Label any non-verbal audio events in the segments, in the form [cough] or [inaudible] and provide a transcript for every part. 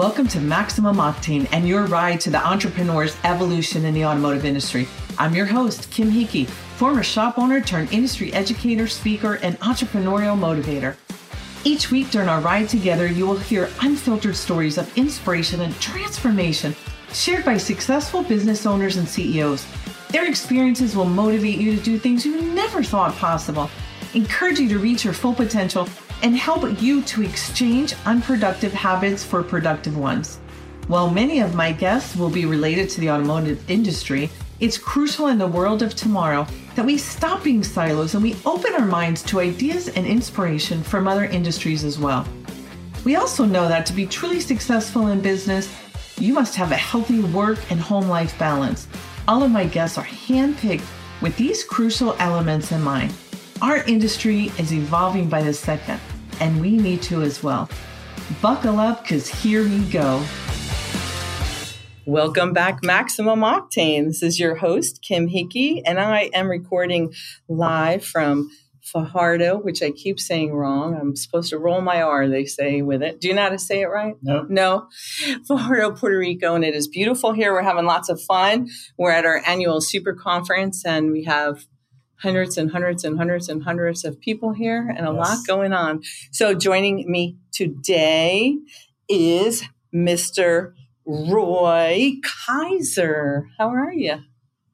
Welcome to Maximum Octane and your ride to the entrepreneur's evolution in the automotive industry. I'm your host, Kim Hickey, former shop owner turned industry educator, speaker, and entrepreneurial motivator. Each week during our ride together, you will hear unfiltered stories of inspiration and transformation shared by successful business owners and CEOs. Their experiences will motivate you to do things you never thought possible, encourage you to reach your full potential, and help you to exchange unproductive habits for productive ones. While many of my guests will be related to the automotive industry, it's crucial in the world of tomorrow that we stop being silos and we open our minds to ideas and inspiration from other industries as well. We also know that to be truly successful in business, you must have a healthy work and home life balance. All of my guests are handpicked with these crucial elements in mind. Our industry is evolving by the second, and we need to as well. Buckle up, because here we go. Welcome back, Maximum Octane. This is your host, Kim Hickey, and I am recording live from Fajardo, which I keep saying wrong. I'm supposed to roll my R, they say with it. Do you know how to say it right? No. No. Fajardo, Puerto Rico, and it is beautiful here. We're having lots of fun. We're at our annual super conference, and we have hundreds and hundreds and hundreds and hundreds of people here and a yes. lot going on. So joining me today is Mr. Roy Keiser. How are you?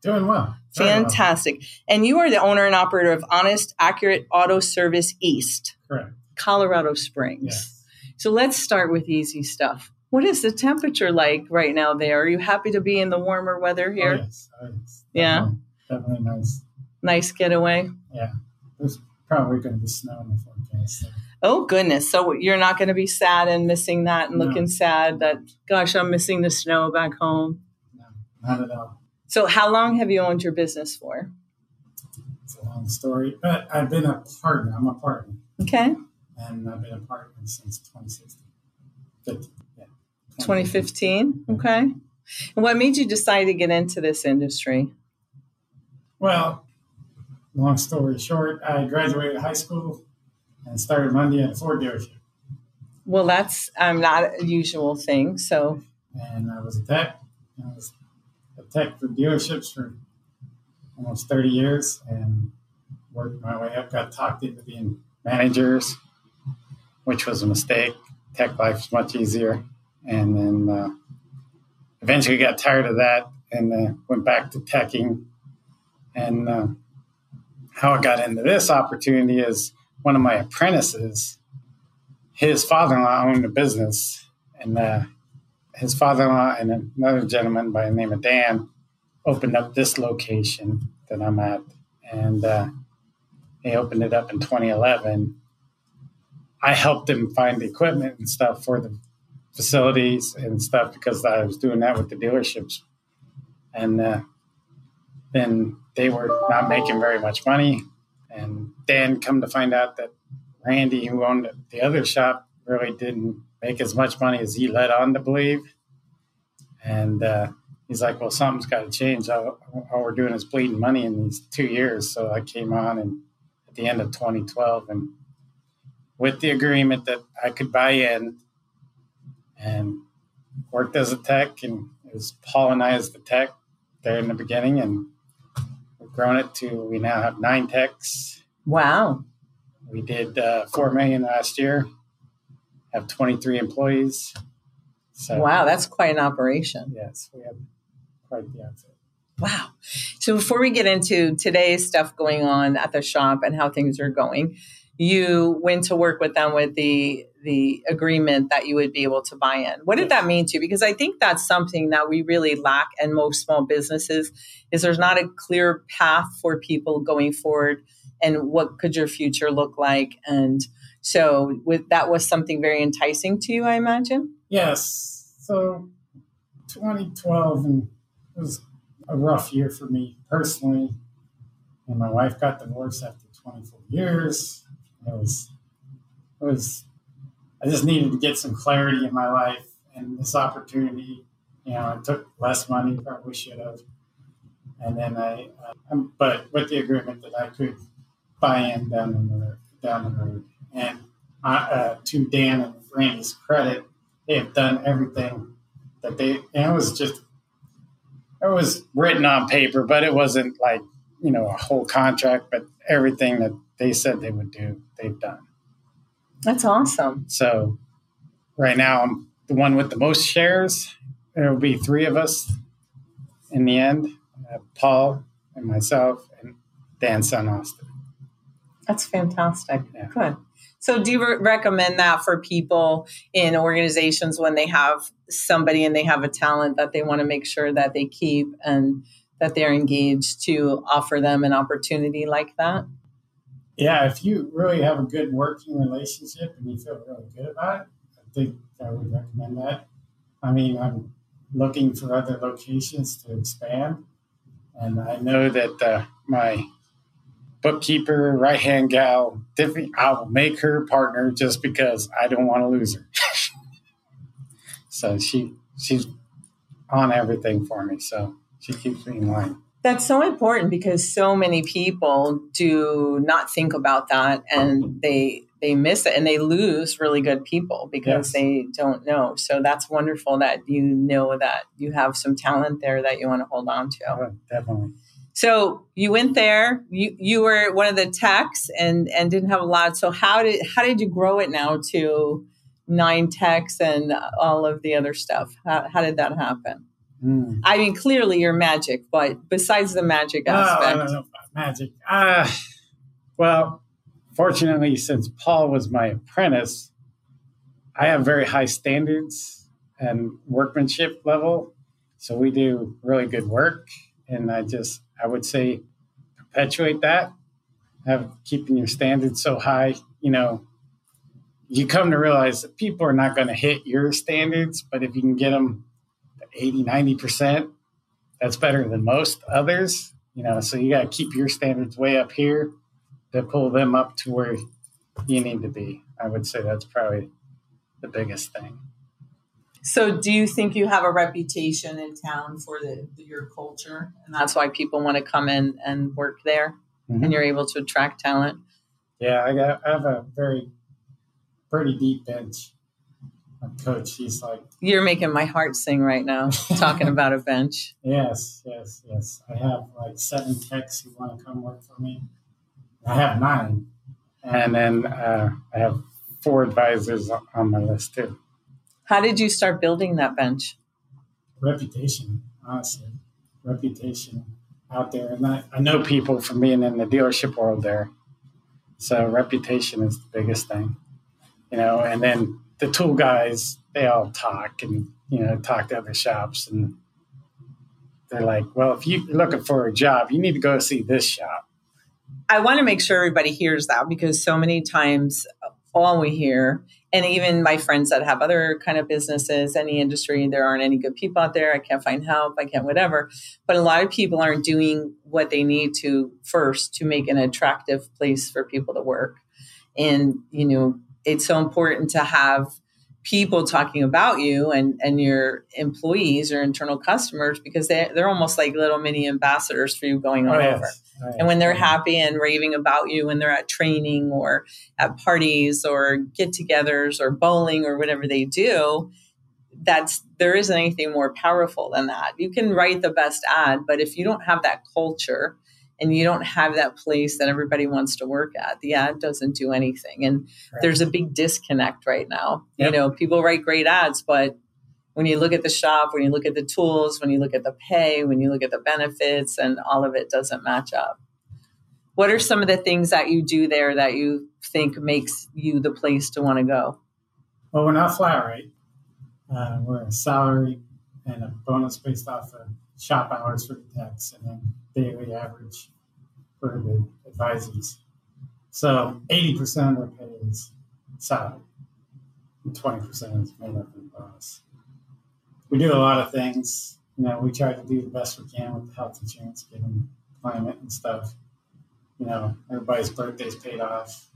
Doing well. Fantastic. Well. And you are the owner and operator of Honest Accurate Auto Service East. Correct. Colorado Springs. Yes. So let's start with easy stuff. What is the temperature like right now there? Are you happy to be in the warmer weather here? Oh, yes. Oh, yes. Yeah. Definitely, definitely nice. Nice getaway. Yeah. There's probably going to be snow in the forecast. So. Oh goodness! So you're not going to be sad and missing that and no. looking sad that gosh, I'm missing the snow back home. No, not at all. So, how long have you owned your business for? It's a long story, but I've been a partner. I'm a partner. Okay. And I've been a partner since 2016. 2015. Okay. And what made you decide to get into this industry? Well, long story short, I graduated high school and started Monday at a Ford dealership. Well, that's um, not a usual thing. So, and I was a tech. I was a tech for dealerships for almost 30 years and worked my way up. Got talked into being managers, which was a mistake. Tech life is much easier. And then uh, eventually got tired of that and uh, went back to teching. And uh, how I got into this opportunity is one of my apprentices, his father-in-law owned a business, and uh, his father-in-law and another gentleman by the name of Dan opened up this location that I'm at, and uh, he opened it up in 2011. I helped him find the equipment and stuff for the facilities and stuff because I was doing that with the dealerships, and uh, then they were not making very much money. And then come to find out that Randy, who owned the other shop, really didn't make as much money as he led on to believe. And uh, he's like, well, something's got to change. All, all, we're doing is bleeding money in these two years. So I came on and at the end of 2012 and with the agreement that I could buy in and worked as a tech and it was Paul and I as the tech there in the beginning and grown it to we now have nine techs. Wow. We did uh, four million last year. Have 23 employees. So, wow, that's quite an operation. Yes, we have quite the outfit. Wow. So before we get into today's stuff going on at the shop and how things are going, you went to work with them with the the agreement that you would be able to buy in. What did that mean to you? Because I think that's something that we really lack in most small businesses is there's not a clear path for people going forward and what could your future look like and so with that was something very enticing to you, I imagine. Yes. So 2012 and it was a rough year for me personally. And my wife got divorced after 24 years. It was it was I just needed to get some clarity in my life and this opportunity. You know, it took less money, probably should have. And then I, uh, but with the agreement that I could buy in down the road, down the road. And uh, to Dan and Randy's credit, they have done everything that they, and it was just, it was written on paper, but it wasn't like, you know, a whole contract, but everything that they said they would do, they've done. That's awesome. So right now I'm the one with the most shares. There will be three of us in the end uh, Paul and myself and Dan Son Austin. That's fantastic. Yeah. Good. So, do you re- recommend that for people in organizations when they have somebody and they have a talent that they want to make sure that they keep and that they're engaged to offer them an opportunity like that? Yeah, if you really have a good working relationship and you feel really good about it, I think I would recommend that. I mean, I'm looking for other locations to expand, and I know that uh, my bookkeeper, right hand gal, different, I will make her partner just because I don't want to lose her. [laughs] so she she's on everything for me, so she keeps me in line. That's so important because so many people do not think about that and they they miss it and they lose really good people because Yes. they don't know. So that's wonderful that you know that you have some talent there that you want to hold on to. Oh, definitely. So you went there. You you were one of the techs and and didn't have a lot. So how did how did you grow it now to nine techs and all of the other stuff? How, how did that happen? Mm. I mean, clearly you're magic, but besides the magic Oh, aspect, about magic. Uh, well, fortunately, since Paul was my apprentice, I have very high standards and workmanship level. So we do really good work. And I just, I would say, perpetuate that. Have keeping your standards so high. You know, you come to realize that people are not going to hit your standards, but if you can get them 80, 90%, that's better than most others. You know, so you got to keep your standards way up here to pull them up to where you need to be. I would say that's probably the biggest thing. so do you think you have a reputation in town for the, your culture, and that's why people want to come in and work there, Mhm. and you're able to attract talent? Yeah, I got I have a very pretty deep bench. My coach, he's like, You're making my heart sing right now, talking about a bench. [laughs] yes, yes, yes. I have like seven techs who want to come work for me. I have nine, and then uh, I have four advisors on my list too. How did you start building that bench? reputation, honestly, reputation out there. And I, I know people from being in the dealership world there. So reputation is the biggest thing, you know, and then the tool guys, they all talk and, you know, talk to other shops and they're like, well, if you're looking for a job, you need to go see this shop. I want to make sure everybody hears that because so many times all we hear, and even my friends that have other kind of businesses, any industry, there aren't any good people out there. I can't find help. I can't whatever. But a lot of people aren't doing what they need to first to make an attractive place for people to work. And, you know, it's so important to have people talking about you and, and your employees or internal customers because they, they're almost like little mini ambassadors for you going all Oh, over. Oh, yes. Oh, And when they're happy and raving about you when they're at training or at parties or get togethers or bowling or whatever they do, that's there isn't anything more powerful than that. You can write the best ad, but if you don't have that culture and you don't have that place that everybody wants to work at, the ad doesn't do anything. And Correct. there's a big disconnect right now. Yep. You know, people write great ads, but when you look at the shop, when you look at the tools, when you look at the pay, when you look at the benefits, and all of it doesn't match up. What are some of the things that you do there that you think makes you the place to want to go? Well, we're not flat rate. Uh, we're a salary and a bonus based off of shop hours for the techs and then daily average for the advisors. So 80% of our pay is salary, and 20% is made up in bonus. We do a lot of things. You know, we try to do the best we can with the health insurance, given climate and stuff. You know, everybody's birthday's paid off.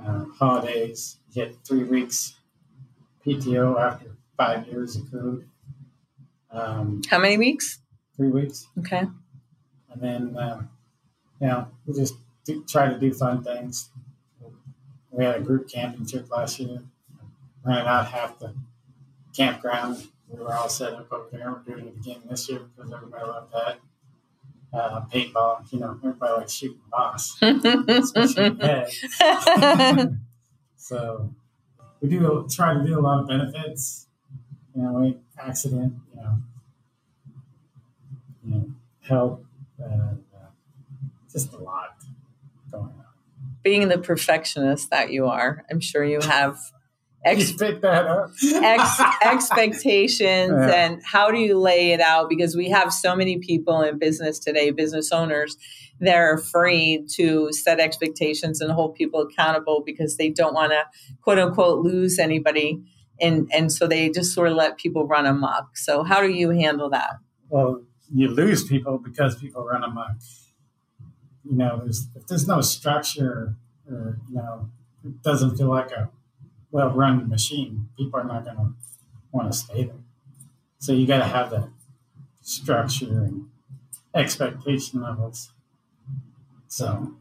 Uh, holidays, you get three weeks PTO after five years of accrued. Um, How many weeks? three weeks, Okay. and then uh, you know we just do, try to do fun things. We had a group camping trip last year. Rented out half the campground. We were all set up over there. We're doing it again this year because everybody loved that. Uh, paintball, you know, everybody likes shooting boss, [laughs] especially head. [laughs] so we do try to do a lot of benefits. You know, we accident, you know, you know, help, uh, uh, just a lot going on. Being the perfectionist that you are, I'm sure you have [laughs] ex- up. ex- [laughs] expectations yeah. and how do you lay it out? Because we have so many people in business today, business owners, they're afraid to set expectations and hold people accountable because they don't want to quote unquote lose anybody. And, and so they just sort of let people run amok. So how do you handle that? Well, you lose people because people run amok. You know, there's, if there's no structure or, you know, it doesn't feel like a well run machine, people are not going to want to stay there. So you got to have that structure and expectation levels. So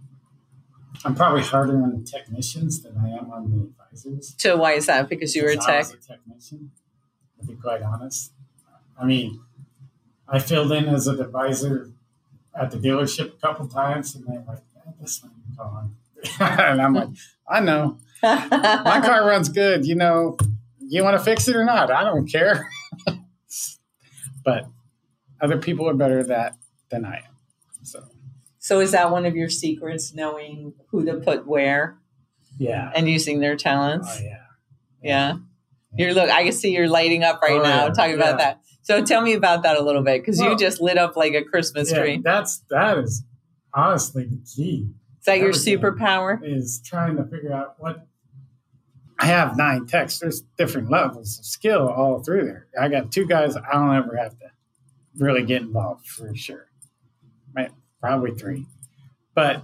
I'm probably harder on the technicians than I am on the advisors. So why is that? Because you were a tech. a technician, to be quite honest. I mean, I filled in as an advisor at the dealership a couple times, and they're like, "This thing gone," [laughs] and I'm like, "I know." [laughs] My car runs good. You know, you want to fix it or not? I don't care. [laughs] but other people are better at that than I am. So. Is that one of your secrets, knowing who to put where? Yeah. And using their talents. Oh yeah. Yeah. yeah. You're look. I can see you're lighting up right oh, now yeah. talking yeah. about that. So tell me about that a little bit because well, you just lit up like a Christmas tree. That's that is honestly the key Is that your superpower? Is trying to figure out what I have nine techs. There's different levels of skill all through there. I got two guys I don't ever have to really get involved for sure. Right? Probably three. But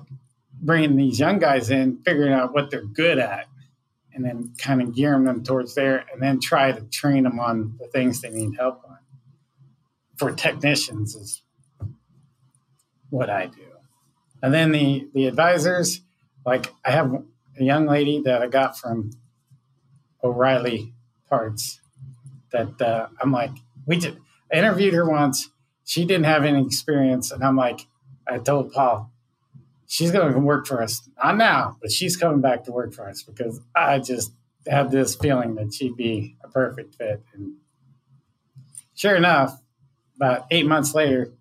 bringing these young guys in, figuring out what they're good at, and then kind of gearing them towards there, and then try to train them on the things they need help on. For technicians is what I do. And then the the advisors, like I have a young lady that I got from O'Reilly Parts that uh, I'm like, we did. I interviewed her once. She didn't have any experience, and I'm like, I told Paul, she's going to work for us. Not now, but she's coming back to work for us because I just had this feeling that she'd be a perfect fit. And sure enough, about eight months later,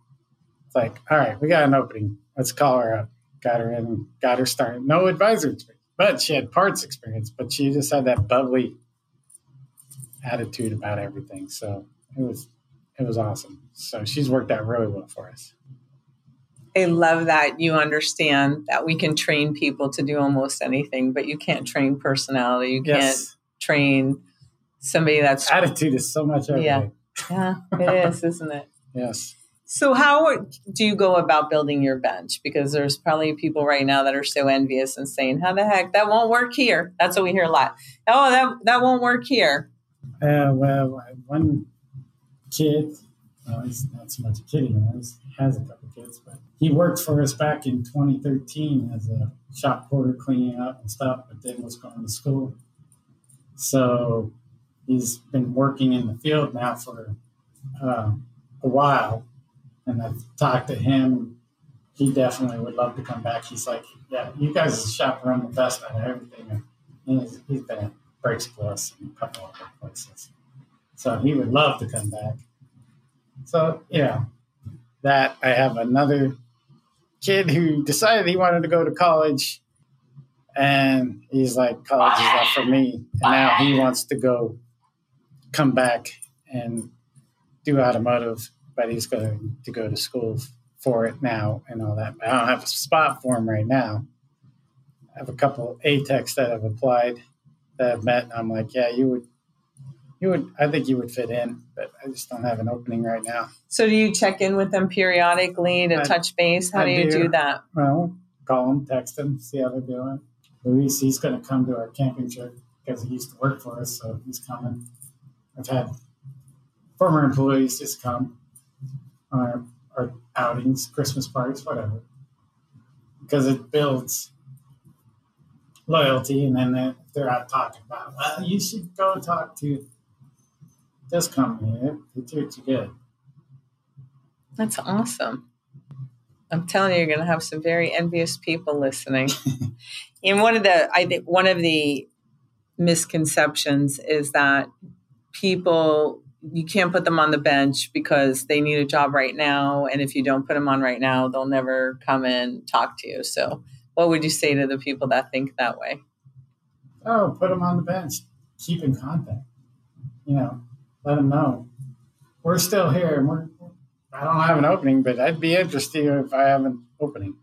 it's like, all right, we got an opening let's call her up. Got her in, got her started. No advisor experience, but she had parts experience, but she just had that bubbly attitude about everything. So it was it was awesome. So she's worked out really well for us. I love that you understand that we can train people to do almost anything, but you can't train personality. You yes. can't train somebody that's attitude is so much everything. Yeah, yeah, it is, isn't it? [laughs] Yes. So, how do you go about building your bench? Because there's probably people right now that are so envious and saying, "How the heck that won't work here?" That's what we hear a lot. Oh, that that won't work here. Uh, well, one kid, well, he's not so much a kid anymore. He has a couple kids, but he worked for us back in 2013 as a shop porter, cleaning up and stuff. But then was going to school, so he's been working in the field now for uh, a while and I've talked to him. He definitely would love to come back. He's like, yeah, you guys shop around the best out of everything. And he's, he's been at Brakes Plus and a couple other places. So he would love to come back. So, yeah, that I have another kid who decided he wanted to go to college and he's like, college is not for me. And now he wants to go come back and do automotive but he's going to go to school for it now and all that. I don't have a spot for him right now. I have a couple A techs that have applied that I've met, and I'm like, yeah, you would, you would, I think you would fit in, but I just don't have an opening right now. So do you check in with them periodically to I, touch base? How I do you do. do that? Well, call them, text them, see how they're doing. Luis, he's going to come to our camping trip because he used to work for us, so he's coming. I've had former employees just come our, our outings, Christmas parties, whatever, because it builds loyalty. And then they're out talking about, well, you should go talk to this company, it, it treats you good. That's awesome. I'm telling you, you're going to have some very envious people listening. [laughs] and one of the, I think, one of the misconceptions is that people you can't put them on the bench because they need a job right now and if you don't put them on right now they'll never come and talk to you so what would you say to the people that think that way oh put them on the bench keep in contact you know let them know we're still here and we're i don't have an opening but i'd be interested if i have an opening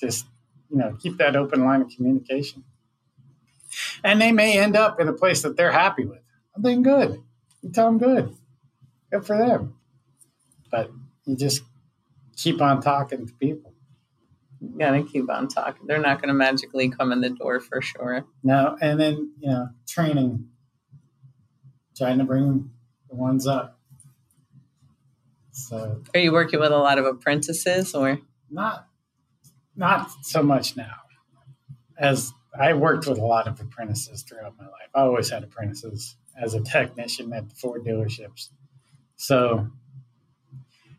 just you know keep that open line of communication and they may end up in a place that they're happy with i'm doing good you tell them good. Good for them. But you just keep on talking to people. You gotta keep on talking. They're not gonna magically come in the door for sure. No, and then you know, training, trying to bring the ones up. So, are you working with a lot of apprentices, or not? Not so much now, as I worked with a lot of apprentices throughout my life. I always had apprentices as a technician at the Ford dealerships. So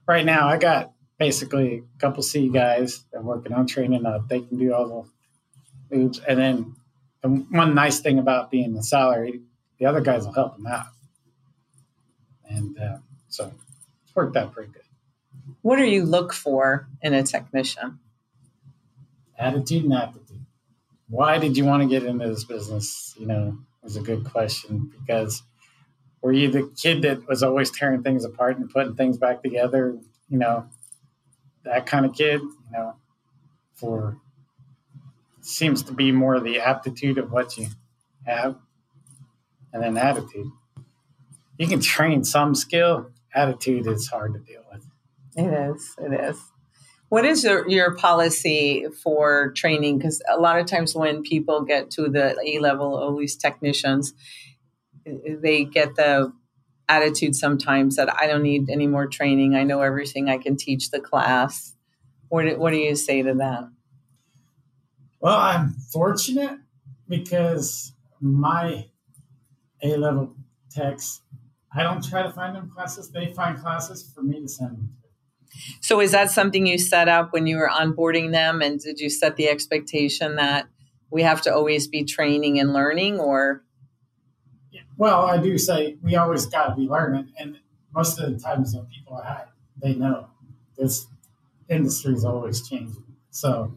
right now I got basically a couple C guys that working on training up. They can do all the moves. And then the one nice thing about being a salary, the other guys will help them out. And uh, so it's worked out pretty good. What do you look for in a technician? Attitude and aptitude. Why did you want to get into this business? You know, is a good question because were you the kid that was always tearing things apart and putting things back together? You know, that kind of kid, you know, for seems to be more the aptitude of what you have and then attitude. You can train some skill, attitude is hard to deal with. It is. It is. What is your, your policy for training? Because a lot of times when people get to the A level, at least technicians, they get the attitude sometimes that I don't need any more training. I know everything. I can teach the class. What do, what do you say to that? Well, I'm fortunate because my A level techs, I don't try to find them classes. They find classes for me to send them to. so is that something you set up when you were onboarding them? And did you set the expectation that we have to always be training and learning or? Well i do say we always got to be learning and most of the times when people are high, they know. This industry is always changing. So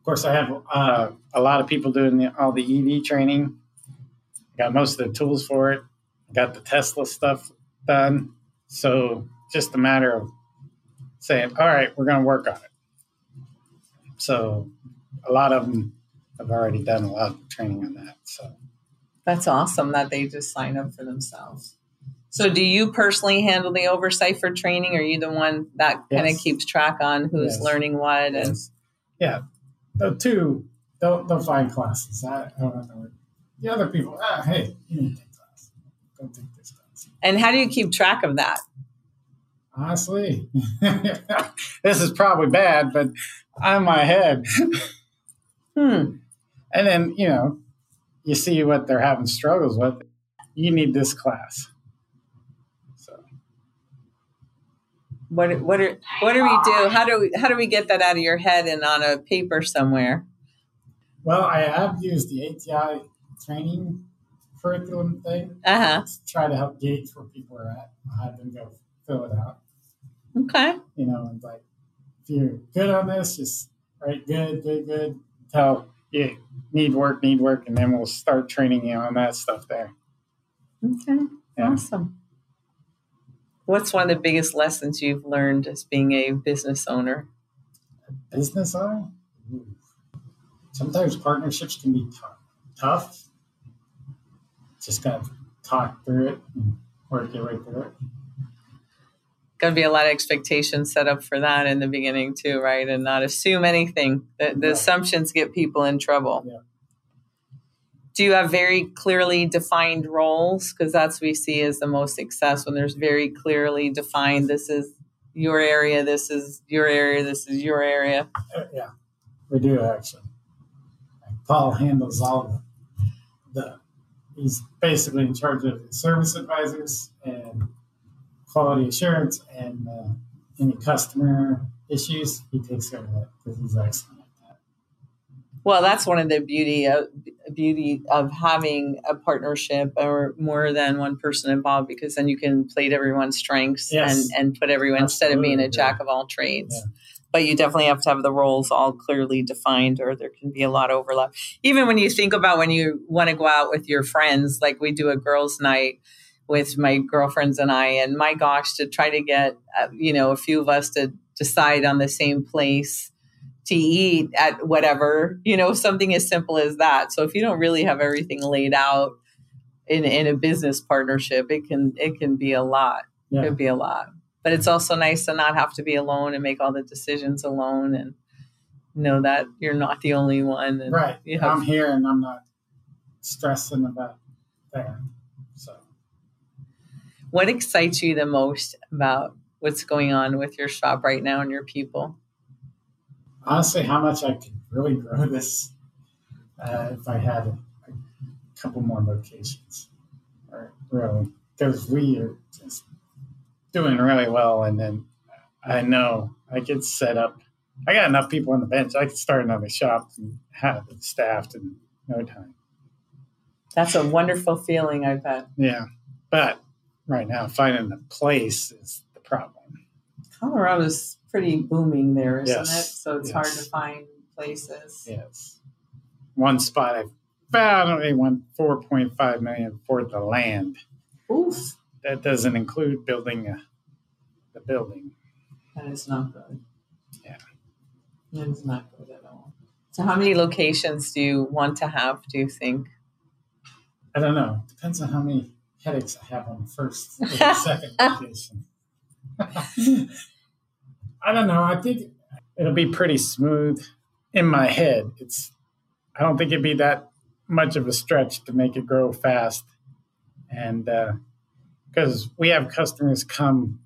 of course i have uh, a lot of people doing the, all the ev training got most of the tools for it got the tesla stuff done so just a matter of saying, all right, we're going to work on it. So a lot of them have already done a lot of training on that. So that's awesome that they just sign up for themselves. So do you personally handle the oversight for training? Or are you the one that yes. kind of keeps track on who's yes. learning what? Yes. And yeah, the two they'll, they'll find classes. I, I don't know. The other people, ah, hey, you need to take class. Go take this class. And how do you keep track of that? honestly. [laughs] this is probably bad, but I'm my head. hmm. And then, you know, you see what they're having struggles with. You need this class. So what what are what do we do? How do we how do we get that out of your head and on a paper somewhere? Well, I have used the ATI training curriculum thing uh-huh. try to help gauge where people are at. Have them go fill it out. Okay. You know, and like if you're good on this, just right, good, good, good. Tell you need work, need work, and then we'll start training you on that stuff there. Okay. Yeah. Awesome. What's one of the biggest lessons you've learned as being a business owner? A business owner? Sometimes partnerships can be t- tough. Just gotta talk through it and work your way through it going to be a lot of expectations set up for that in the beginning too, right? And not assume anything. The, the assumptions get people in trouble. Yeah. Do you have very clearly defined roles? Because that's what we see as the most success when there's very clearly defined. This is your area. This is your area. This is your area. Uh, yeah, we do actually. Paul handles all the, the he's basically in charge of service advisors and quality assurance and uh, any customer issues. He takes care of that because he's excellent. at that. Well, that's one of the beauty of beauty of having a partnership or more than one person involved because then you can play to everyone's strengths Yes. and and put everyone instead of being a jack of all trades. Yeah. But you definitely have to have the roles all clearly defined, or there can be a lot of overlap. Even when you think about when you want to go out with your friends, like we do a girls' night with my girlfriends and I, and my gosh, to try to get uh, you know a few of us to decide on the same place to eat at whatever, you know, something as simple as that. So if you don't really have everything laid out in in a business partnership, it can it can be a lot. It Yeah. could be a lot. But it's also nice to not have to be alone and make all the decisions alone and know that you're not the only one. And Right. Have, I'm here and I'm not stressing about that. So what excites you the most about what's going on with your shop right now and your people? honestly, how much I could really grow this uh, if I had a, a couple more locations. Or really, because we are just doing really well, and then I know I could set up. I got enough people on the bench. I could start another shop and have it staffed in no time. That's a wonderful feeling, I bet. Yeah, but right now finding a place is the problem. Colorado's pretty booming there, isn't Yes, it? So it's hard to find places. Yes. One spot I found they want 4.5 million for the land. Oof, That doesn't include building a, the building. that is not good. Yeah. That is not good at all. So, how many locations do you want to have? Do you think? I don't know. Depends on how many headaches I have on the first or the [laughs] second location. [laughs] I don't know. I think it'll be pretty smooth in my head. It's I don't think it'd be that much of a stretch to make it grow fast. And uh, because we have customers come,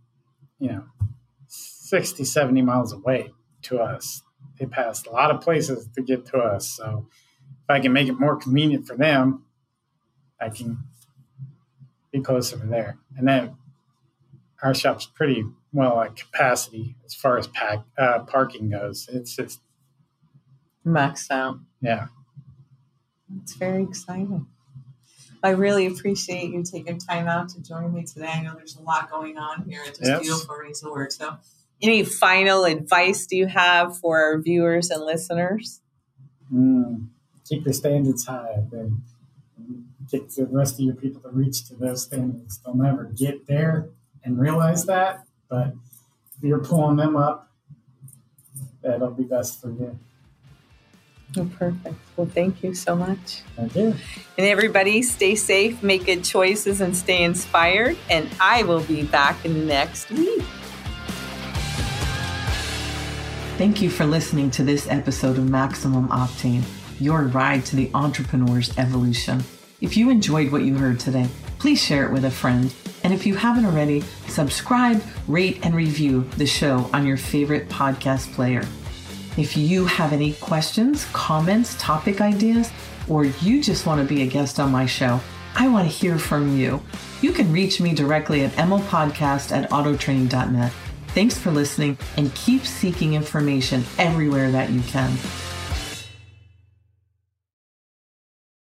you know, 60, 70 miles away to us. They pass a lot of places to get to us. So if I can make it more convenient for them, I can be closer to there. And then our shop's pretty well at capacity as far as pack uh, parking goes. It's just Maxed out. yeah, It's very exciting. I really appreciate you taking time out to join me today. I know there's a lot going on here at this Yes. beautiful resort. So, any final advice do you have for our viewers and listeners? mm, keep your standards high. and get the rest of your people to reach to those standards. They'll never get there and realize that, but if you're pulling them up, that'll be best for you. Oh, perfect. Well, thank you so much. Thank you. And everybody, stay safe, make good choices, and stay inspired. And I will be back next week. Thank you for listening to this episode of Maximum Octane, your ride to the entrepreneur's evolution. If you enjoyed what you heard today, please share it with a friend. And if you haven't already, subscribe, rate, and review the show on your favorite podcast player. If you have any questions, comments, topic ideas, or you just want to be a guest on my show, I want to hear from you. You can reach me directly at emilpodcast at autotraining.net. Thanks for listening and keep seeking information everywhere that you can.